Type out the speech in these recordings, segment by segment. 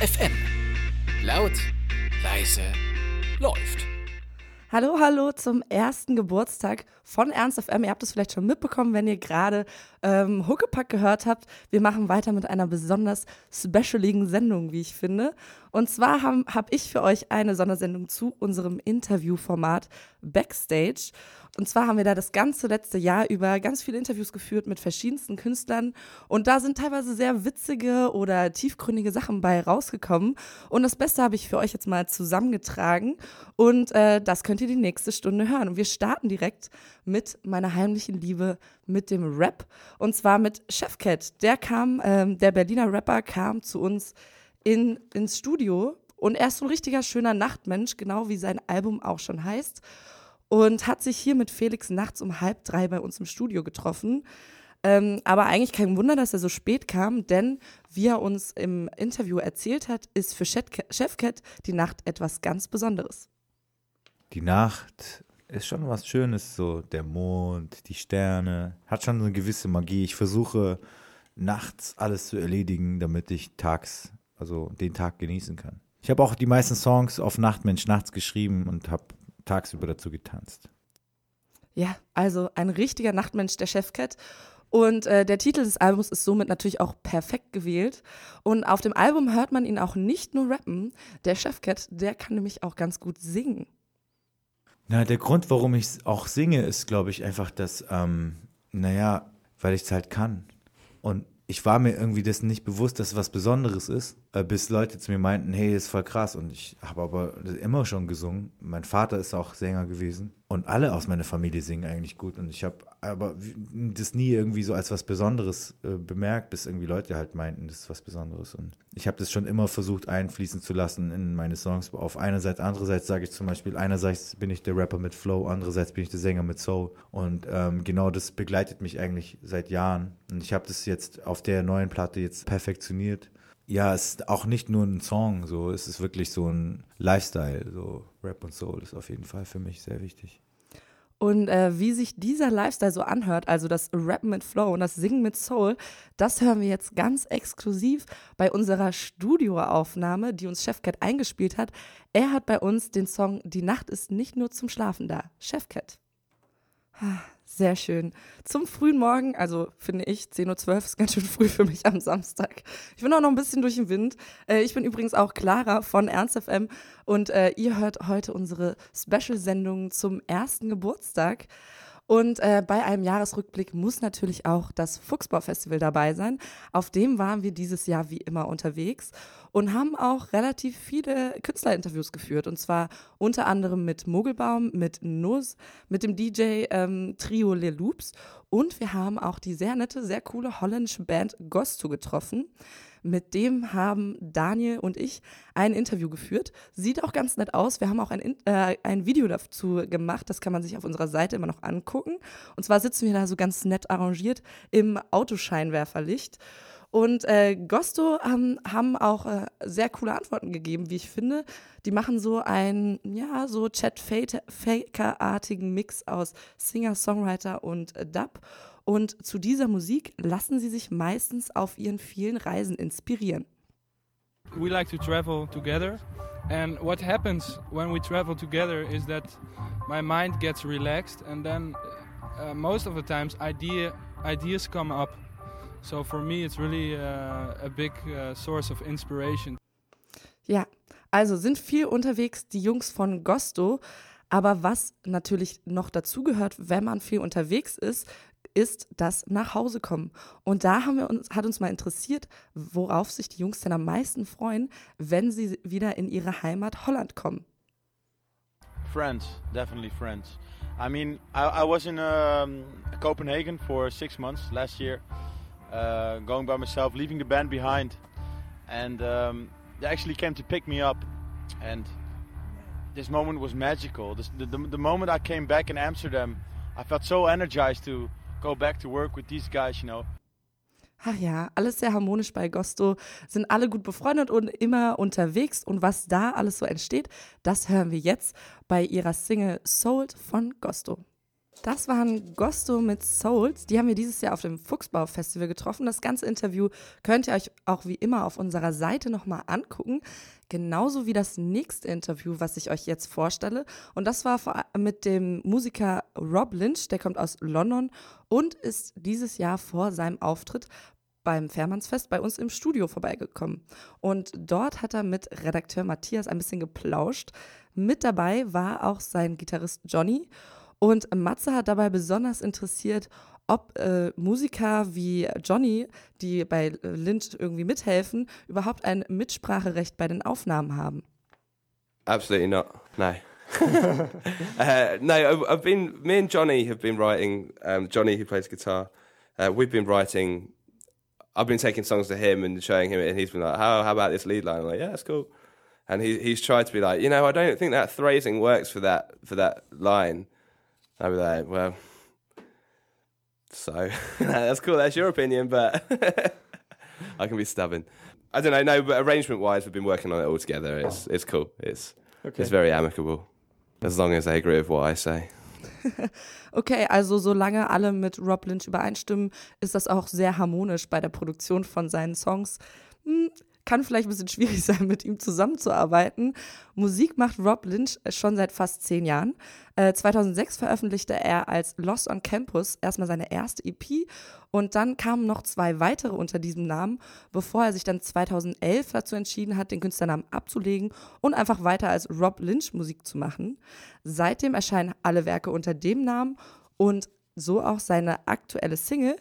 FM. Laut, leise, läuft. Hallo, hallo zum ersten Geburtstag von Ernst FM. Ihr habt es vielleicht schon mitbekommen, wenn ihr gerade ähm, Huckepack gehört habt. Wir machen weiter mit einer besonders specialigen Sendung, wie ich finde. Und zwar habe hab ich für euch eine Sondersendung zu unserem Interviewformat Backstage. Und zwar haben wir da das ganze letzte Jahr über ganz viele Interviews geführt mit verschiedensten Künstlern. Und da sind teilweise sehr witzige oder tiefgründige Sachen bei rausgekommen. Und das Beste habe ich für euch jetzt mal zusammengetragen. Und äh, das könnt ihr die nächste Stunde hören. Und wir starten direkt mit meiner heimlichen Liebe mit dem Rap. Und zwar mit Chefcat. Der kam, ähm, der Berliner Rapper kam zu uns in, ins Studio. Und er ist so ein richtiger schöner Nachtmensch, genau wie sein Album auch schon heißt und hat sich hier mit Felix nachts um halb drei bei uns im Studio getroffen. Ähm, aber eigentlich kein Wunder, dass er so spät kam, denn wie er uns im Interview erzählt hat, ist für Chefcat die Nacht etwas ganz Besonderes. Die Nacht ist schon was Schönes, so der Mond, die Sterne, hat schon eine gewisse Magie. Ich versuche nachts alles zu erledigen, damit ich tags, also den Tag genießen kann. Ich habe auch die meisten Songs auf Nachtmensch nachts geschrieben und habe tagsüber dazu getanzt. Ja, also ein richtiger Nachtmensch, der Chefcat. Und äh, der Titel des Albums ist somit natürlich auch perfekt gewählt. Und auf dem Album hört man ihn auch nicht nur rappen. Der Chefcat, der kann nämlich auch ganz gut singen. Na, der Grund, warum ich auch singe, ist, glaube ich, einfach, dass, ähm, naja, weil ich es halt kann. Und ich war mir irgendwie dessen nicht bewusst, dass es was Besonderes ist, bis Leute zu mir meinten, hey, ist voll krass. Und ich habe aber immer schon gesungen. Mein Vater ist auch Sänger gewesen. Und alle aus meiner Familie singen eigentlich gut. Und ich habe aber das nie irgendwie so als was Besonderes äh, bemerkt, bis irgendwie Leute halt meinten, das ist was Besonderes. Und ich habe das schon immer versucht einfließen zu lassen in meine Songs. Auf einer Seite, andererseits sage ich zum Beispiel, einerseits bin ich der Rapper mit Flow, andererseits bin ich der Sänger mit Soul. Und ähm, genau das begleitet mich eigentlich seit Jahren. Und ich habe das jetzt auf der neuen Platte jetzt perfektioniert ja, es ist auch nicht nur ein Song, so es ist wirklich so ein Lifestyle, so Rap und Soul ist auf jeden Fall für mich sehr wichtig. Und äh, wie sich dieser Lifestyle so anhört, also das Rappen mit Flow und das Singen mit Soul, das hören wir jetzt ganz exklusiv bei unserer Studioaufnahme, die uns Chefcat eingespielt hat. Er hat bei uns den Song Die Nacht ist nicht nur zum Schlafen da. Chefcat. Sehr schön. Zum frühen Morgen, also finde ich, 10.12 Uhr ist ganz schön früh für mich am Samstag. Ich bin auch noch ein bisschen durch den Wind. Äh, ich bin übrigens auch Clara von Ernst FM und äh, ihr hört heute unsere Special-Sendung zum ersten Geburtstag. Und äh, bei einem Jahresrückblick muss natürlich auch das Fuchsbau-Festival dabei sein. Auf dem waren wir dieses Jahr wie immer unterwegs und haben auch relativ viele Künstlerinterviews geführt. Und zwar unter anderem mit Mogelbaum, mit Nuss, mit dem DJ ähm, Trio Le Loops. Und wir haben auch die sehr nette, sehr coole holländische Band Gosto getroffen. Mit dem haben Daniel und ich ein Interview geführt. Sieht auch ganz nett aus. Wir haben auch ein, äh, ein Video dazu gemacht. Das kann man sich auf unserer Seite immer noch angucken. Und zwar sitzen wir da so ganz nett arrangiert im Autoscheinwerferlicht. Und äh, Gosto ähm, haben auch äh, sehr coole Antworten gegeben, wie ich finde. Die machen so einen, ja, so Chat-Faker-artigen Mix aus Singer, Songwriter und äh, Dub. Und zu dieser Musik lassen sie sich meistens auf ihren vielen Reisen inspirieren. We like to travel together. And what happens when we travel together is that my mind gets relaxed and then uh, most of the times idea, ideas come up. So for me it's really uh, a big uh, source of inspiration. Ja, also sind viel unterwegs die Jungs von Gosto. Aber was natürlich noch dazugehört, wenn man viel unterwegs ist, ist das nach Hause kommen. Und da haben wir uns, hat uns mal interessiert, worauf sich die Jungs denn am meisten freuen, wenn sie wieder in ihre Heimat Holland kommen. Friends, definitely friends. I mean, I, I was in um, Copenhagen for six months last year, uh, going by myself, leaving the band behind, and um, they actually came to pick me up, and this moment was magical. This, the, the, the moment I came back in Amsterdam, I felt so energized to go back to work with these guys, you know. Ach ja, alles sehr harmonisch bei Gosto, sind alle gut befreundet und immer unterwegs. Und was da alles so entsteht, das hören wir jetzt bei ihrer Single Sold von Gosto. Das waren Gosto mit Souls. Die haben wir dieses Jahr auf dem Fuchsbau-Festival getroffen. Das ganze Interview könnt ihr euch auch wie immer auf unserer Seite nochmal angucken. Genauso wie das nächste Interview, was ich euch jetzt vorstelle. Und das war mit dem Musiker Rob Lynch, der kommt aus London und ist dieses Jahr vor seinem Auftritt beim Fährmannsfest bei uns im Studio vorbeigekommen. Und dort hat er mit Redakteur Matthias ein bisschen geplauscht. Mit dabei war auch sein Gitarrist Johnny. Und Matze hat dabei besonders interessiert, ob äh, Musiker wie Johnny, die bei Lynch irgendwie mithelfen, überhaupt ein Mitspracherecht bei den Aufnahmen haben. Absolutely not. No. uh, no, I've been. Me and Johnny have been writing. Um, Johnny, who plays guitar, uh, we've been writing. I've been taking songs to him and showing him and he's been like, "How, how about this lead line?" I'm like, "Yeah, that's cool." And he, he's tried to be like, you know, I don't think that phrasing works for that for that line. I'd be like, well, so that's cool. That's your opinion, but I can be stubborn. I don't know. No, but arrangement wise, we've been working on it all together. It's it's cool. It's okay. it's very amicable, as long as they agree with what I say. okay, also solange alle mit Rob Lynch übereinstimmen, ist das auch sehr harmonisch bei der Produktion von seinen Songs. Hm, kann vielleicht ein bisschen schwierig sein, mit ihm zusammenzuarbeiten. Musik macht Rob Lynch schon seit fast zehn Jahren. Äh, 2006 veröffentlichte er als Lost on Campus erstmal seine erste EP und dann kamen noch zwei weitere unter diesem Namen, bevor er sich dann 2011 dazu entschieden hat, den Künstlernamen abzulegen und einfach weiter als Rob Lynch Musik zu machen. Seitdem erscheinen alle Werke unter dem Namen und so auch seine aktuelle Single.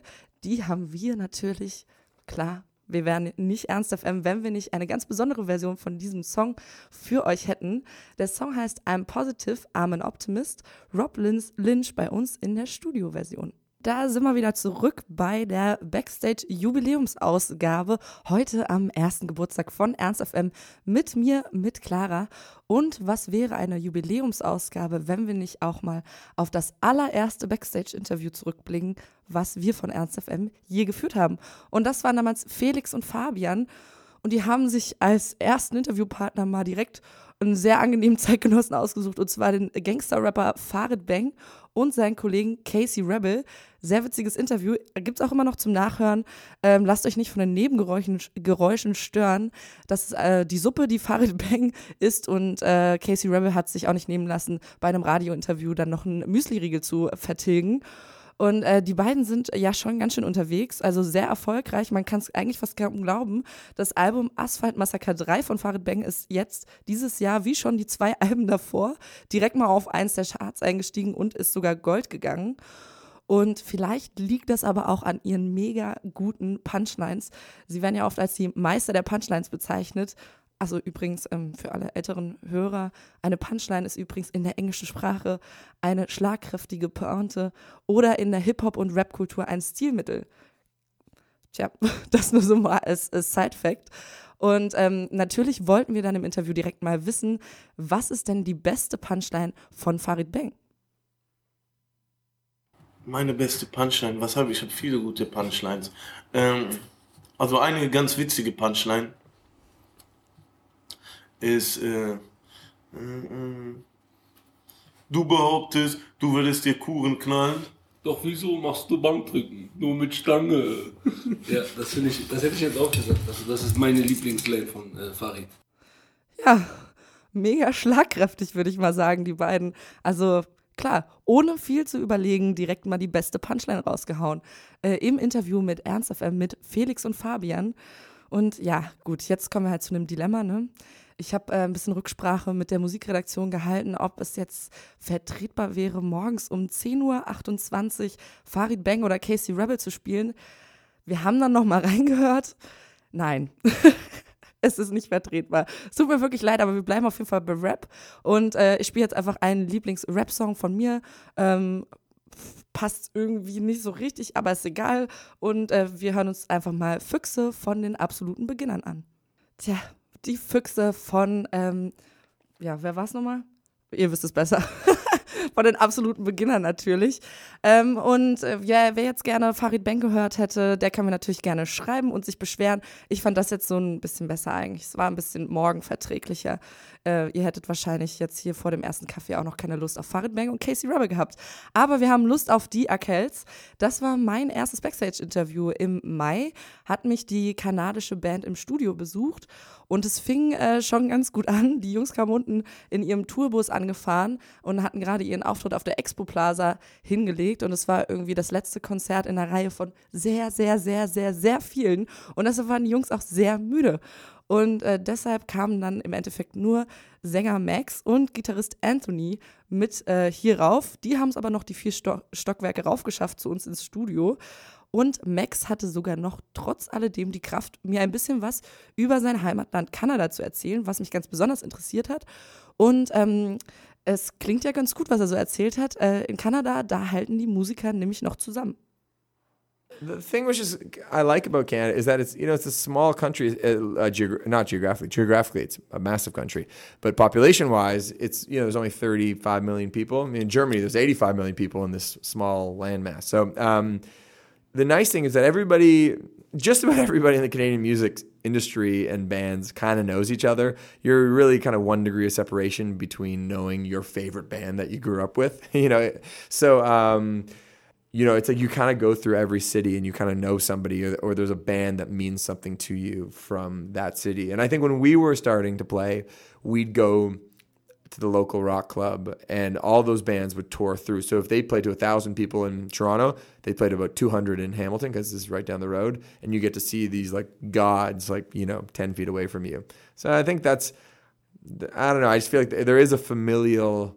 Die haben wir natürlich klar wir wären nicht Ernst FM, wenn wir nicht eine ganz besondere Version von diesem Song für euch hätten. Der Song heißt I'm Positive, I'm an Optimist. Rob Lynch bei uns in der Studioversion. Da sind wir wieder zurück bei der Backstage-Jubiläumsausgabe. Heute am ersten Geburtstag von Ernst FM mit mir, mit Clara. Und was wäre eine Jubiläumsausgabe, wenn wir nicht auch mal auf das allererste Backstage-Interview zurückblicken, was wir von Ernst FM je geführt haben? Und das waren damals Felix und Fabian. Und die haben sich als ersten Interviewpartner mal direkt einen sehr angenehmen Zeitgenossen ausgesucht, und zwar den Gangster-Rapper Farid Bang und seinen Kollegen Casey Rebel. Sehr witziges Interview, gibt es auch immer noch zum Nachhören. Ähm, lasst euch nicht von den Nebengeräuschen Geräuschen stören. Das ist äh, die Suppe, die Farid Bang isst und äh, Casey Rebel hat sich auch nicht nehmen lassen, bei einem Radiointerview dann noch einen Müsli-Riegel zu vertilgen. Und äh, die beiden sind ja schon ganz schön unterwegs, also sehr erfolgreich. Man kann es eigentlich fast kaum glauben. Das Album Asphalt Massacre 3 von Farid Bang ist jetzt dieses Jahr, wie schon die zwei Alben davor, direkt mal auf eins der Charts eingestiegen und ist sogar Gold gegangen. Und vielleicht liegt das aber auch an ihren mega guten Punchlines. Sie werden ja oft als die Meister der Punchlines bezeichnet. Also übrigens ähm, für alle älteren Hörer, eine Punchline ist übrigens in der englischen Sprache eine schlagkräftige Pointe oder in der Hip-Hop- und Rap-Kultur ein Stilmittel. Tja, das nur so mal als, als Side-Fact. Und ähm, natürlich wollten wir dann im Interview direkt mal wissen, was ist denn die beste Punchline von Farid Bang? Meine beste Punchline, was habe ich? Ich habe viele gute Punchlines. Ähm, also eine ganz witzige Punchline ist, äh, äh, äh, du behauptest, du würdest dir Kuren knallen. Doch wieso machst du Bankdrücken? Nur mit Stange. ja, das finde ich, das hätte ich jetzt auch gesagt. Also das ist meine Lieblingsline von äh, Farid. Ja, mega schlagkräftig, würde ich mal sagen, die beiden. Also klar, ohne viel zu überlegen, direkt mal die beste Punchline rausgehauen. Äh, Im Interview mit Ernst FM mit Felix und Fabian. Und ja, gut, jetzt kommen wir halt zu einem Dilemma, ne? Ich habe äh, ein bisschen Rücksprache mit der Musikredaktion gehalten, ob es jetzt vertretbar wäre, morgens um 10.28 Uhr Farid Bang oder Casey Rebel zu spielen. Wir haben dann nochmal reingehört. Nein. es ist nicht vertretbar. Es tut mir wirklich leid, aber wir bleiben auf jeden Fall bei Rap. Und äh, ich spiele jetzt einfach einen Lieblings-Rap-Song von mir. Ähm, passt irgendwie nicht so richtig, aber ist egal. Und äh, wir hören uns einfach mal Füchse von den absoluten Beginnern an. Tja, die Füchse von, ähm, ja, wer war es nochmal? Ihr wisst es besser. von den absoluten Beginnern natürlich. Ähm, und äh, ja, wer jetzt gerne Farid Bang gehört hätte, der kann mir natürlich gerne schreiben und sich beschweren. Ich fand das jetzt so ein bisschen besser eigentlich. Es war ein bisschen morgenverträglicher. Äh, ihr hättet wahrscheinlich jetzt hier vor dem ersten Kaffee auch noch keine Lust auf Farid Bang und Casey Rebel gehabt. Aber wir haben Lust auf die Akels. Das war mein erstes Backstage-Interview im Mai. Hat mich die kanadische Band im Studio besucht und es fing äh, schon ganz gut an. Die Jungs kamen unten in ihrem Tourbus angefahren und hatten gerade ihren Auftritt auf der Expo Plaza hingelegt. Und es war irgendwie das letzte Konzert in einer Reihe von sehr, sehr, sehr, sehr, sehr vielen. Und deshalb waren die Jungs auch sehr müde. Und äh, deshalb kamen dann im Endeffekt nur Sänger Max und Gitarrist Anthony mit äh, hier rauf. Die haben es aber noch die vier Sto Stockwerke raufgeschafft zu uns ins Studio. Und Max hatte sogar noch trotz alledem die Kraft, mir ein bisschen was über sein Heimatland Kanada zu erzählen, was mich ganz besonders interessiert hat. Und ähm, es klingt ja ganz gut, was er so erzählt hat. Äh, in Kanada, da halten die Musiker nämlich noch zusammen. The thing which is I like about Canada is that it's you know it's a small country, uh, uh, geogra- not geographically. Geographically, it's a massive country, but population-wise, it's you know there's only 35 million people. I mean, in Germany, there's 85 million people in this small landmass. So um, the nice thing is that everybody, just about everybody in the Canadian music industry and bands kind of knows each other. You're really kind of one degree of separation between knowing your favorite band that you grew up with, you know. So, um, you know, it's like you kind of go through every city and you kind of know somebody or, or there's a band that means something to you from that city. And I think when we were starting to play, we'd go to the local rock club, and all those bands would tour through. So if they played to a thousand people in Toronto, they played about 200 in Hamilton because this is right down the road, and you get to see these like gods, like you know, 10 feet away from you. So I think that's, I don't know. I just feel like there is a familial.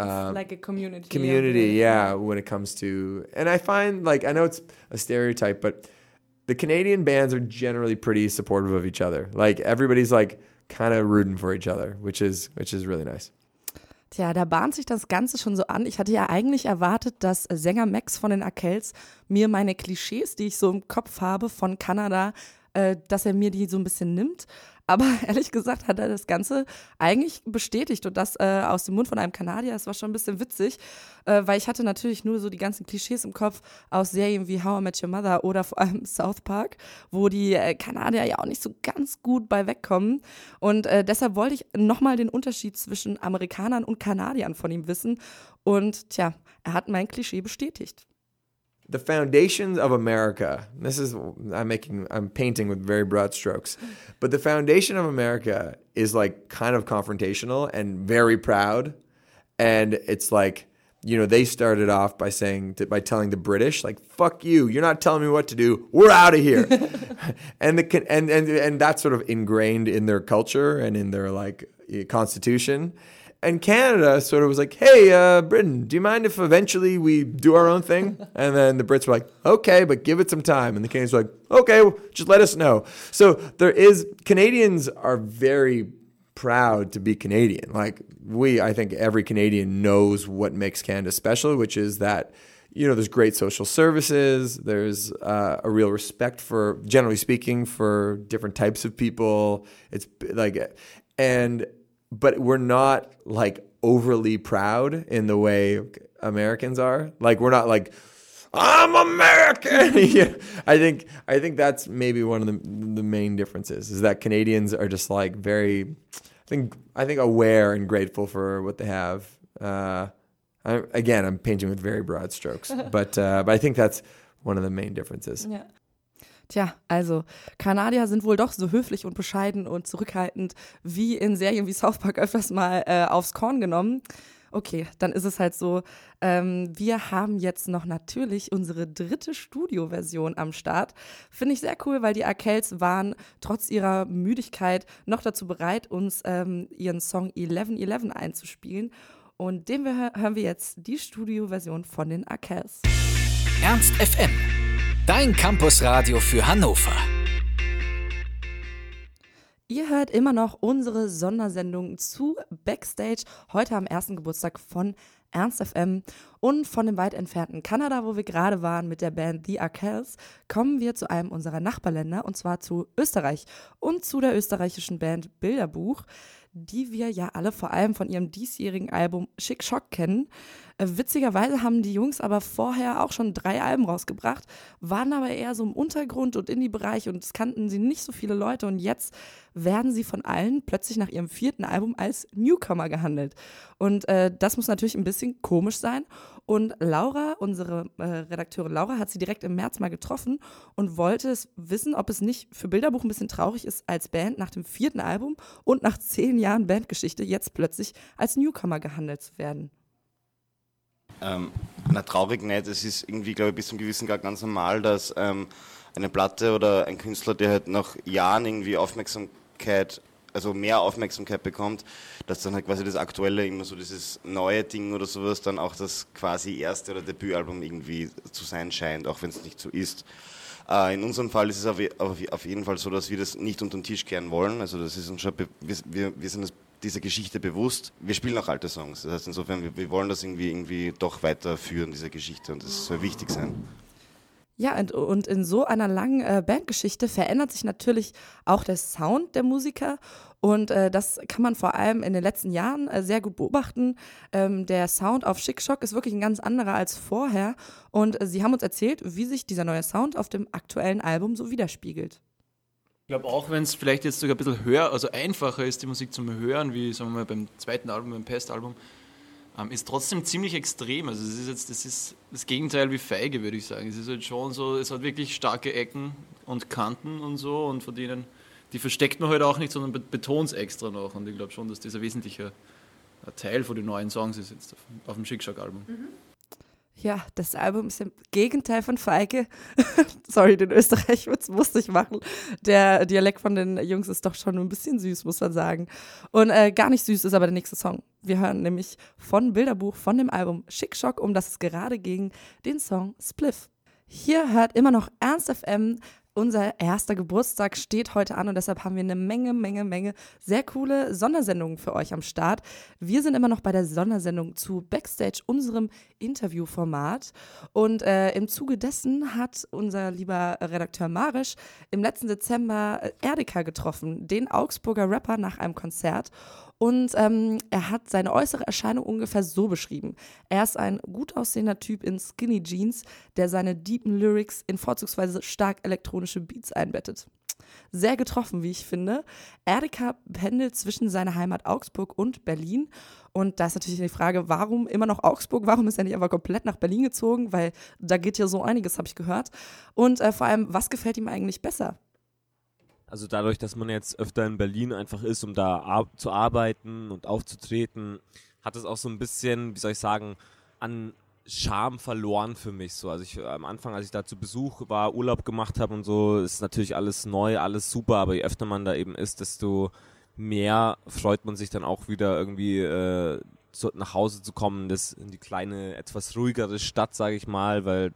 Uh, like a community. community, yeah, when it comes to, and I find like I know it's a stereotype, but the Canadian bands are generally pretty supportive of each other. Like everybody's like kind of rooting for each other, which is which is really nice. Tja, da bahnt sich das Ganze schon so an. Ich hatte ja eigentlich erwartet, dass Sänger Max von den Akels mir meine Klischees, die ich so im Kopf habe von Kanada, äh, dass er mir die so ein bisschen nimmt. Aber ehrlich gesagt hat er das Ganze eigentlich bestätigt und das äh, aus dem Mund von einem Kanadier. Das war schon ein bisschen witzig, äh, weil ich hatte natürlich nur so die ganzen Klischees im Kopf aus Serien wie How I Met Your Mother oder vor allem South Park, wo die äh, Kanadier ja auch nicht so ganz gut bei wegkommen. Und äh, deshalb wollte ich nochmal den Unterschied zwischen Amerikanern und Kanadiern von ihm wissen. Und tja, er hat mein Klischee bestätigt. The foundations of America. This is I'm making I'm painting with very broad strokes, but the foundation of America is like kind of confrontational and very proud, and it's like you know they started off by saying by telling the British like fuck you, you're not telling me what to do, we're out of here, and the and and and that's sort of ingrained in their culture and in their like eh, constitution and Canada sort of was like, "Hey, uh, Britain, do you mind if eventually we do our own thing?" And then the Brits were like, "Okay, but give it some time." And the Canadians were like, "Okay, well, just let us know." So there is Canadians are very proud to be Canadian. Like we, I think every Canadian knows what makes Canada special, which is that you know there's great social services. There's uh, a real respect for, generally speaking, for different types of people. It's like and but we're not like overly proud in the way Americans are. Like we're not like I'm American. yeah. I think I think that's maybe one of the the main differences is that Canadians are just like very I think I think aware and grateful for what they have. Uh, I, again, I'm painting with very broad strokes, but uh, but I think that's one of the main differences. Ja. Tja, also Kanadier sind wohl doch so höflich und bescheiden und zurückhaltend wie in Serien wie South Park öfters mal äh, aufs Korn genommen. Okay, dann ist es halt so. Ähm, wir haben jetzt noch natürlich unsere dritte Studioversion am Start. Finde ich sehr cool, weil die Arkels waren trotz ihrer Müdigkeit noch dazu bereit, uns ähm, ihren Song 1111 einzuspielen. Und wir, hören wir jetzt die Studioversion von den Arkels. Ernst FM. Dein Campusradio für Hannover. Ihr hört immer noch unsere Sondersendung zu Backstage, heute am ersten Geburtstag von Ernst FM. Und von dem weit entfernten Kanada, wo wir gerade waren mit der Band The Arkells, kommen wir zu einem unserer Nachbarländer und zwar zu Österreich und zu der österreichischen Band Bilderbuch die wir ja alle vor allem von ihrem diesjährigen Album Schick Schock kennen. Äh, witzigerweise haben die Jungs aber vorher auch schon drei Alben rausgebracht, waren aber eher so im Untergrund und Indie-Bereich und es kannten sie nicht so viele Leute und jetzt werden sie von allen plötzlich nach ihrem vierten Album als Newcomer gehandelt. Und äh, das muss natürlich ein bisschen komisch sein. Und Laura, unsere äh, Redakteurin Laura, hat sie direkt im März mal getroffen und wollte es wissen, ob es nicht für Bilderbuch ein bisschen traurig ist, als Band nach dem vierten Album und nach zehn Jahren Bandgeschichte jetzt plötzlich als Newcomer gehandelt zu werden. Ähm, na, traurig nicht. Es ist irgendwie, glaube ich, bis zum gewissen Grad ganz normal, dass ähm, eine Platte oder ein Künstler, der halt nach Jahren irgendwie Aufmerksamkeit, also mehr Aufmerksamkeit bekommt, dass dann halt quasi das Aktuelle immer so dieses neue Ding oder sowas dann auch das quasi erste oder Debütalbum irgendwie zu sein scheint, auch wenn es nicht so ist. Äh, in unserem Fall ist es auf, auf, jeden Fall so, dass wir das nicht unter den Tisch kehren wollen. Also das ist uns schon, wir, wir sind dieser Geschichte bewusst. Wir spielen auch alte Songs. Das heißt insofern, wir, wir wollen das irgendwie, irgendwie doch weiterführen, diese Geschichte. Und das soll wichtig sein. Ja, und, und in so einer langen äh, Bandgeschichte verändert sich natürlich auch der Sound der Musiker. Und äh, das kann man vor allem in den letzten Jahren äh, sehr gut beobachten. Ähm, der Sound auf Schick Shock ist wirklich ein ganz anderer als vorher. Und äh, sie haben uns erzählt, wie sich dieser neue Sound auf dem aktuellen Album so widerspiegelt. Ich glaube, auch wenn es vielleicht jetzt sogar ein bisschen höher, also einfacher ist, die Musik zu hören, wie sagen wir mal beim zweiten Album, beim Pest-Album, ist trotzdem ziemlich extrem. Also es ist jetzt, das ist das Gegenteil wie Feige, würde ich sagen. Es ist halt schon so, es hat wirklich starke Ecken und Kanten und so und von denen, die versteckt man halt auch nicht, sondern betont es extra noch. Und ich glaube schon, dass das ein wesentlicher Teil von den neuen Songs ist jetzt auf dem Schickschack-Album. Mhm. Ja, das Album ist im Gegenteil von Feige. Sorry, den Österreich-Witz musste ich machen. Der Dialekt von den Jungs ist doch schon ein bisschen süß, muss man sagen. Und äh, gar nicht süß ist aber der nächste Song. Wir hören nämlich von Bilderbuch von dem Album Schick Schock, um das es gerade ging, den Song Spliff. Hier hört immer noch Ernst FM unser erster Geburtstag steht heute an und deshalb haben wir eine Menge, Menge, Menge sehr coole Sondersendungen für euch am Start. Wir sind immer noch bei der Sondersendung zu Backstage, unserem Interviewformat. Und äh, im Zuge dessen hat unser lieber Redakteur Marisch im letzten Dezember Erdika getroffen, den Augsburger Rapper nach einem Konzert. Und ähm, er hat seine äußere Erscheinung ungefähr so beschrieben. Er ist ein gut aussehender Typ in Skinny Jeans, der seine deepen Lyrics in vorzugsweise stark elektronische Beats einbettet. Sehr getroffen, wie ich finde. Erika pendelt zwischen seiner Heimat Augsburg und Berlin. Und da ist natürlich die Frage, warum immer noch Augsburg? Warum ist er nicht einfach komplett nach Berlin gezogen? Weil da geht ja so einiges, habe ich gehört. Und äh, vor allem, was gefällt ihm eigentlich besser? Also dadurch, dass man jetzt öfter in Berlin einfach ist, um da ar zu arbeiten und aufzutreten, hat es auch so ein bisschen, wie soll ich sagen, an Charme verloren für mich so. Also ich am Anfang, als ich da zu Besuch war, Urlaub gemacht habe und so, ist natürlich alles neu, alles super, aber je öfter man da eben ist, desto mehr freut man sich dann auch wieder irgendwie äh, zu, nach Hause zu kommen, das in die kleine, etwas ruhigere Stadt, sage ich mal, weil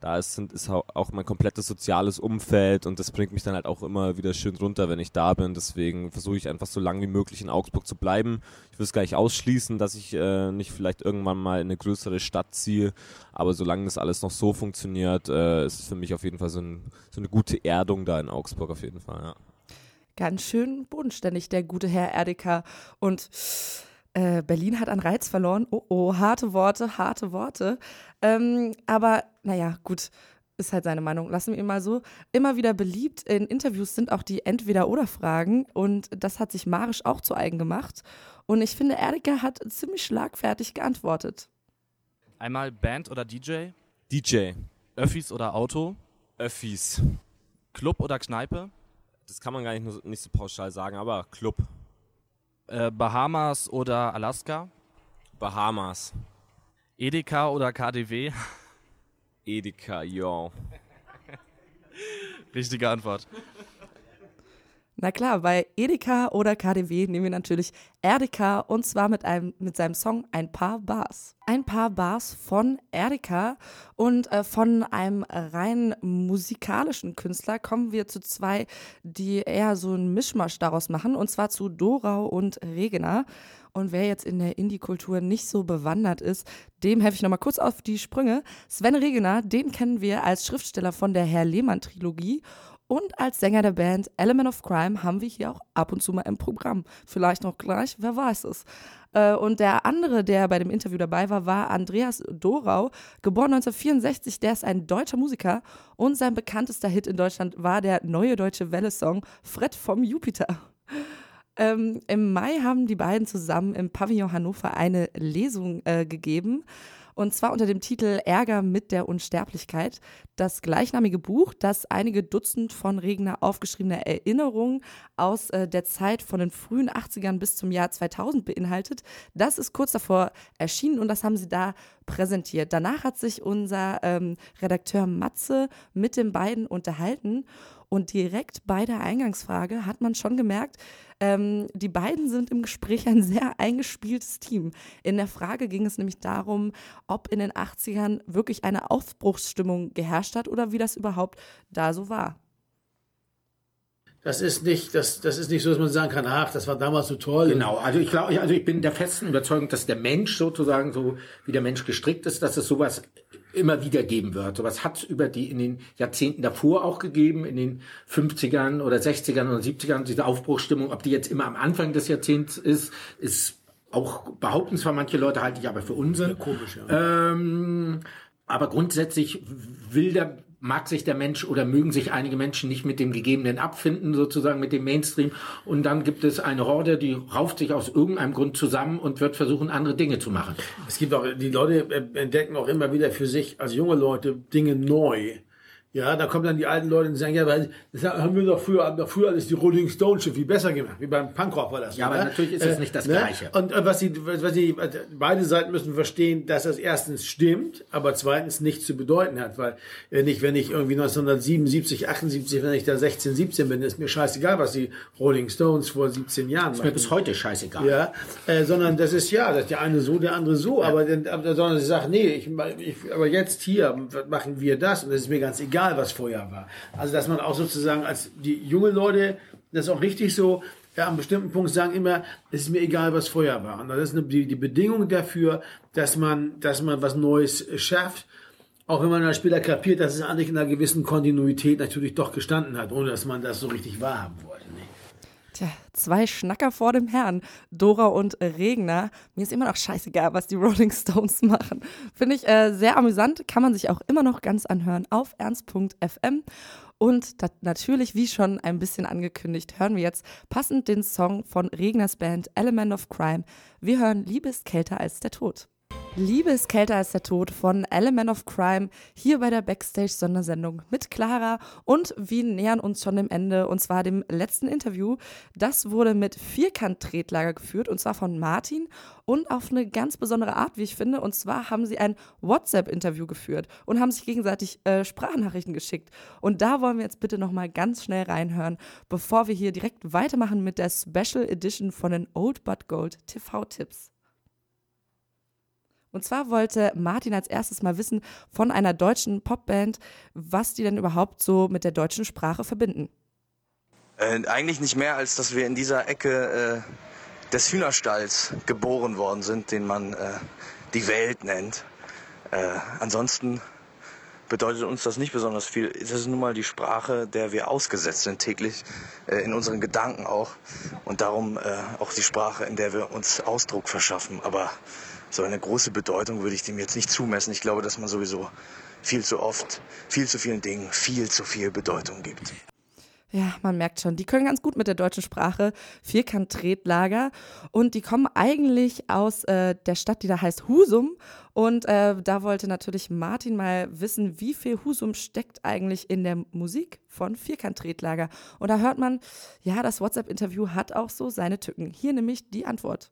da ist, sind, ist auch mein komplettes soziales Umfeld und das bringt mich dann halt auch immer wieder schön runter, wenn ich da bin. Deswegen versuche ich einfach so lange wie möglich in Augsburg zu bleiben. Ich will es gar nicht ausschließen, dass ich äh, nicht vielleicht irgendwann mal in eine größere Stadt ziehe, aber solange das alles noch so funktioniert, äh, ist es für mich auf jeden Fall so, ein, so eine gute Erdung da in Augsburg auf jeden Fall, ja. Ganz schön bodenständig, der gute Herr Erdika. Und äh, Berlin hat an Reiz verloren. Oh, oh, harte Worte, harte Worte. Ähm, aber naja, gut, ist halt seine Meinung. Lassen wir ihn mal so. Immer wieder beliebt in Interviews sind auch die Entweder-Oder-Fragen und das hat sich Marisch auch zu eigen gemacht. Und ich finde, Erika hat ziemlich schlagfertig geantwortet. Einmal Band oder DJ? DJ. Öffis oder Auto? Öffis. Club oder Kneipe? Das kann man gar nicht, nicht so pauschal sagen, aber Club. Äh, Bahamas oder Alaska? Bahamas. Edeka oder KDW? Edeka, yo. Richtige Antwort. Na klar, bei Edeka oder KDW nehmen wir natürlich Erdeka und zwar mit, einem, mit seinem Song Ein paar Bars. Ein paar Bars von Erdeka und äh, von einem rein musikalischen Künstler kommen wir zu zwei, die eher so einen Mischmasch daraus machen und zwar zu Dorau und Regener. Und wer jetzt in der Indie-Kultur nicht so bewandert ist, dem helfe ich nochmal kurz auf die Sprünge. Sven Regener, den kennen wir als Schriftsteller von der Herr Lehmann-Trilogie und als Sänger der Band Element of Crime haben wir hier auch ab und zu mal im Programm. Vielleicht noch gleich, wer weiß es. Äh, und der andere, der bei dem Interview dabei war, war Andreas Dorau, geboren 1964. Der ist ein deutscher Musiker und sein bekanntester Hit in Deutschland war der neue deutsche Welle-Song Fred vom Jupiter. Ähm, Im Mai haben die beiden zusammen im Pavillon Hannover eine Lesung äh, gegeben. Und zwar unter dem Titel Ärger mit der Unsterblichkeit. Das gleichnamige Buch, das einige Dutzend von Regner aufgeschriebene Erinnerungen aus äh, der Zeit von den frühen 80ern bis zum Jahr 2000 beinhaltet, das ist kurz davor erschienen und das haben sie da präsentiert. Danach hat sich unser ähm, Redakteur Matze mit den beiden unterhalten und direkt bei der Eingangsfrage hat man schon gemerkt, ähm, die beiden sind im Gespräch ein sehr eingespieltes Team. In der Frage ging es nämlich darum, ob in den 80ern wirklich eine Aufbruchsstimmung geherrscht hat oder wie das überhaupt da so war. Das ist nicht, das, das ist nicht so, dass man sagen kann, ach, das war damals so toll. Genau, also ich glaube, also ich bin der festen Überzeugung, dass der Mensch sozusagen so, wie der Mensch gestrickt ist, dass es sowas immer wieder geben wird. Sowas hat es über die in den Jahrzehnten davor auch gegeben, in den 50ern oder 60ern oder 70ern, diese Aufbruchsstimmung, ob die jetzt immer am Anfang des Jahrzehnts ist, ist auch behaupten zwar manche Leute, halte ich aber für Unsinn. Ja, komisch, ja. Ähm, aber grundsätzlich will der mag sich der Mensch oder mögen sich einige Menschen nicht mit dem Gegebenen abfinden, sozusagen mit dem Mainstream. Und dann gibt es eine Horde, die rauft sich aus irgendeinem Grund zusammen und wird versuchen, andere Dinge zu machen. Es gibt auch, die Leute entdecken auch immer wieder für sich als junge Leute Dinge neu. Ja, da kommen dann die alten Leute und sagen, ja, weil das haben wir doch früher, haben doch früher alles die Rolling Stones schon viel besser gemacht, wie beim Punkrock war das. Ja, aber ne? natürlich ist es nicht das ne? Gleiche. Und äh, was sie, was sie, beide Seiten müssen verstehen, dass das erstens stimmt, aber zweitens nichts zu bedeuten hat, weil äh, nicht, wenn ich irgendwie 1977, 78, wenn ich da 16, 17 bin, ist mir scheißegal, was die Rolling Stones vor 17 Jahren Ist mir bis heute scheißegal. Ja, äh, sondern das ist ja, dass der eine so, der andere so, aber, dann- aber sondern sie sagen, nee, ich, ich, aber jetzt hier machen wir das und es ist mir ganz egal, was vorher war. Also dass man auch sozusagen als die junge Leute, das ist auch richtig so, ja, an bestimmten Punkt sagen immer, es ist mir egal, was vorher war. Und das ist die, die Bedingung dafür, dass man, dass man was Neues schafft. Auch wenn man dann später kapiert, dass es eigentlich in einer gewissen Kontinuität natürlich doch gestanden hat, ohne dass man das so richtig wahrhaben wollte. Tja, zwei Schnacker vor dem Herrn, Dora und Regner. Mir ist immer noch scheißegal, was die Rolling Stones machen. Finde ich äh, sehr amüsant, kann man sich auch immer noch ganz anhören auf ernst.fm. Und natürlich, wie schon ein bisschen angekündigt, hören wir jetzt passend den Song von Regners Band Element of Crime. Wir hören Liebe ist kälter als der Tod. Liebe ist kälter als der Tod von Element of Crime hier bei der Backstage-Sondersendung mit Clara und wir nähern uns schon dem Ende und zwar dem letzten Interview. Das wurde mit Vierkant-Tretlager geführt und zwar von Martin und auf eine ganz besondere Art, wie ich finde. Und zwar haben sie ein WhatsApp-Interview geführt und haben sich gegenseitig äh, Sprachnachrichten geschickt. Und da wollen wir jetzt bitte nochmal ganz schnell reinhören, bevor wir hier direkt weitermachen mit der Special Edition von den Old But Gold TV-Tipps. Und zwar wollte Martin als erstes mal wissen von einer deutschen Popband, was die denn überhaupt so mit der deutschen Sprache verbinden. Äh, eigentlich nicht mehr, als dass wir in dieser Ecke äh, des Hühnerstalls geboren worden sind, den man äh, die Welt nennt. Äh, ansonsten bedeutet uns das nicht besonders viel. Es ist nun mal die Sprache, der wir ausgesetzt sind täglich, äh, in unseren Gedanken auch. Und darum äh, auch die Sprache, in der wir uns Ausdruck verschaffen. Aber so eine große Bedeutung würde ich dem jetzt nicht zumessen. Ich glaube, dass man sowieso viel zu oft, viel zu vielen Dingen viel zu viel Bedeutung gibt. Ja, man merkt schon, die können ganz gut mit der deutschen Sprache. Vierkant-Tretlager. Und die kommen eigentlich aus äh, der Stadt, die da heißt Husum. Und äh, da wollte natürlich Martin mal wissen, wie viel Husum steckt eigentlich in der Musik von Vierkant-Tretlager. Und da hört man, ja, das WhatsApp-Interview hat auch so seine Tücken. Hier nämlich die Antwort.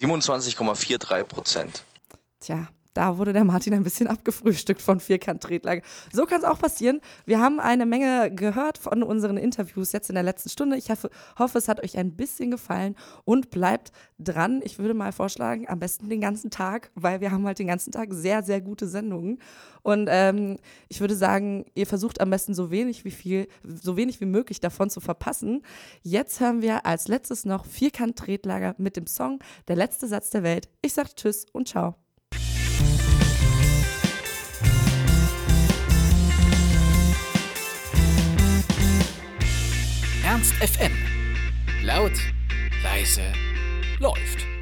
27,43 Prozent. Tja, Da wurde der Martin ein bisschen abgefrühstückt von Vierkant-Tretlager. So kann es auch passieren. Wir haben eine Menge gehört von unseren Interviews jetzt in der letzten Stunde. Ich hoffe, hoffe, es hat euch ein bisschen gefallen und bleibt dran. Ich würde mal vorschlagen, am besten den ganzen Tag, weil wir haben halt den ganzen Tag sehr, sehr gute Sendungen. Und ähm, ich würde sagen, ihr versucht am besten so wenig wie viel, so wenig wie möglich davon zu verpassen. Jetzt hören wir als letztes noch Vierkant-Tretlager mit dem Song Der letzte Satz der Welt. Ich sage Tschüss und Ciao. Ernst FM. Laut, leise, läuft.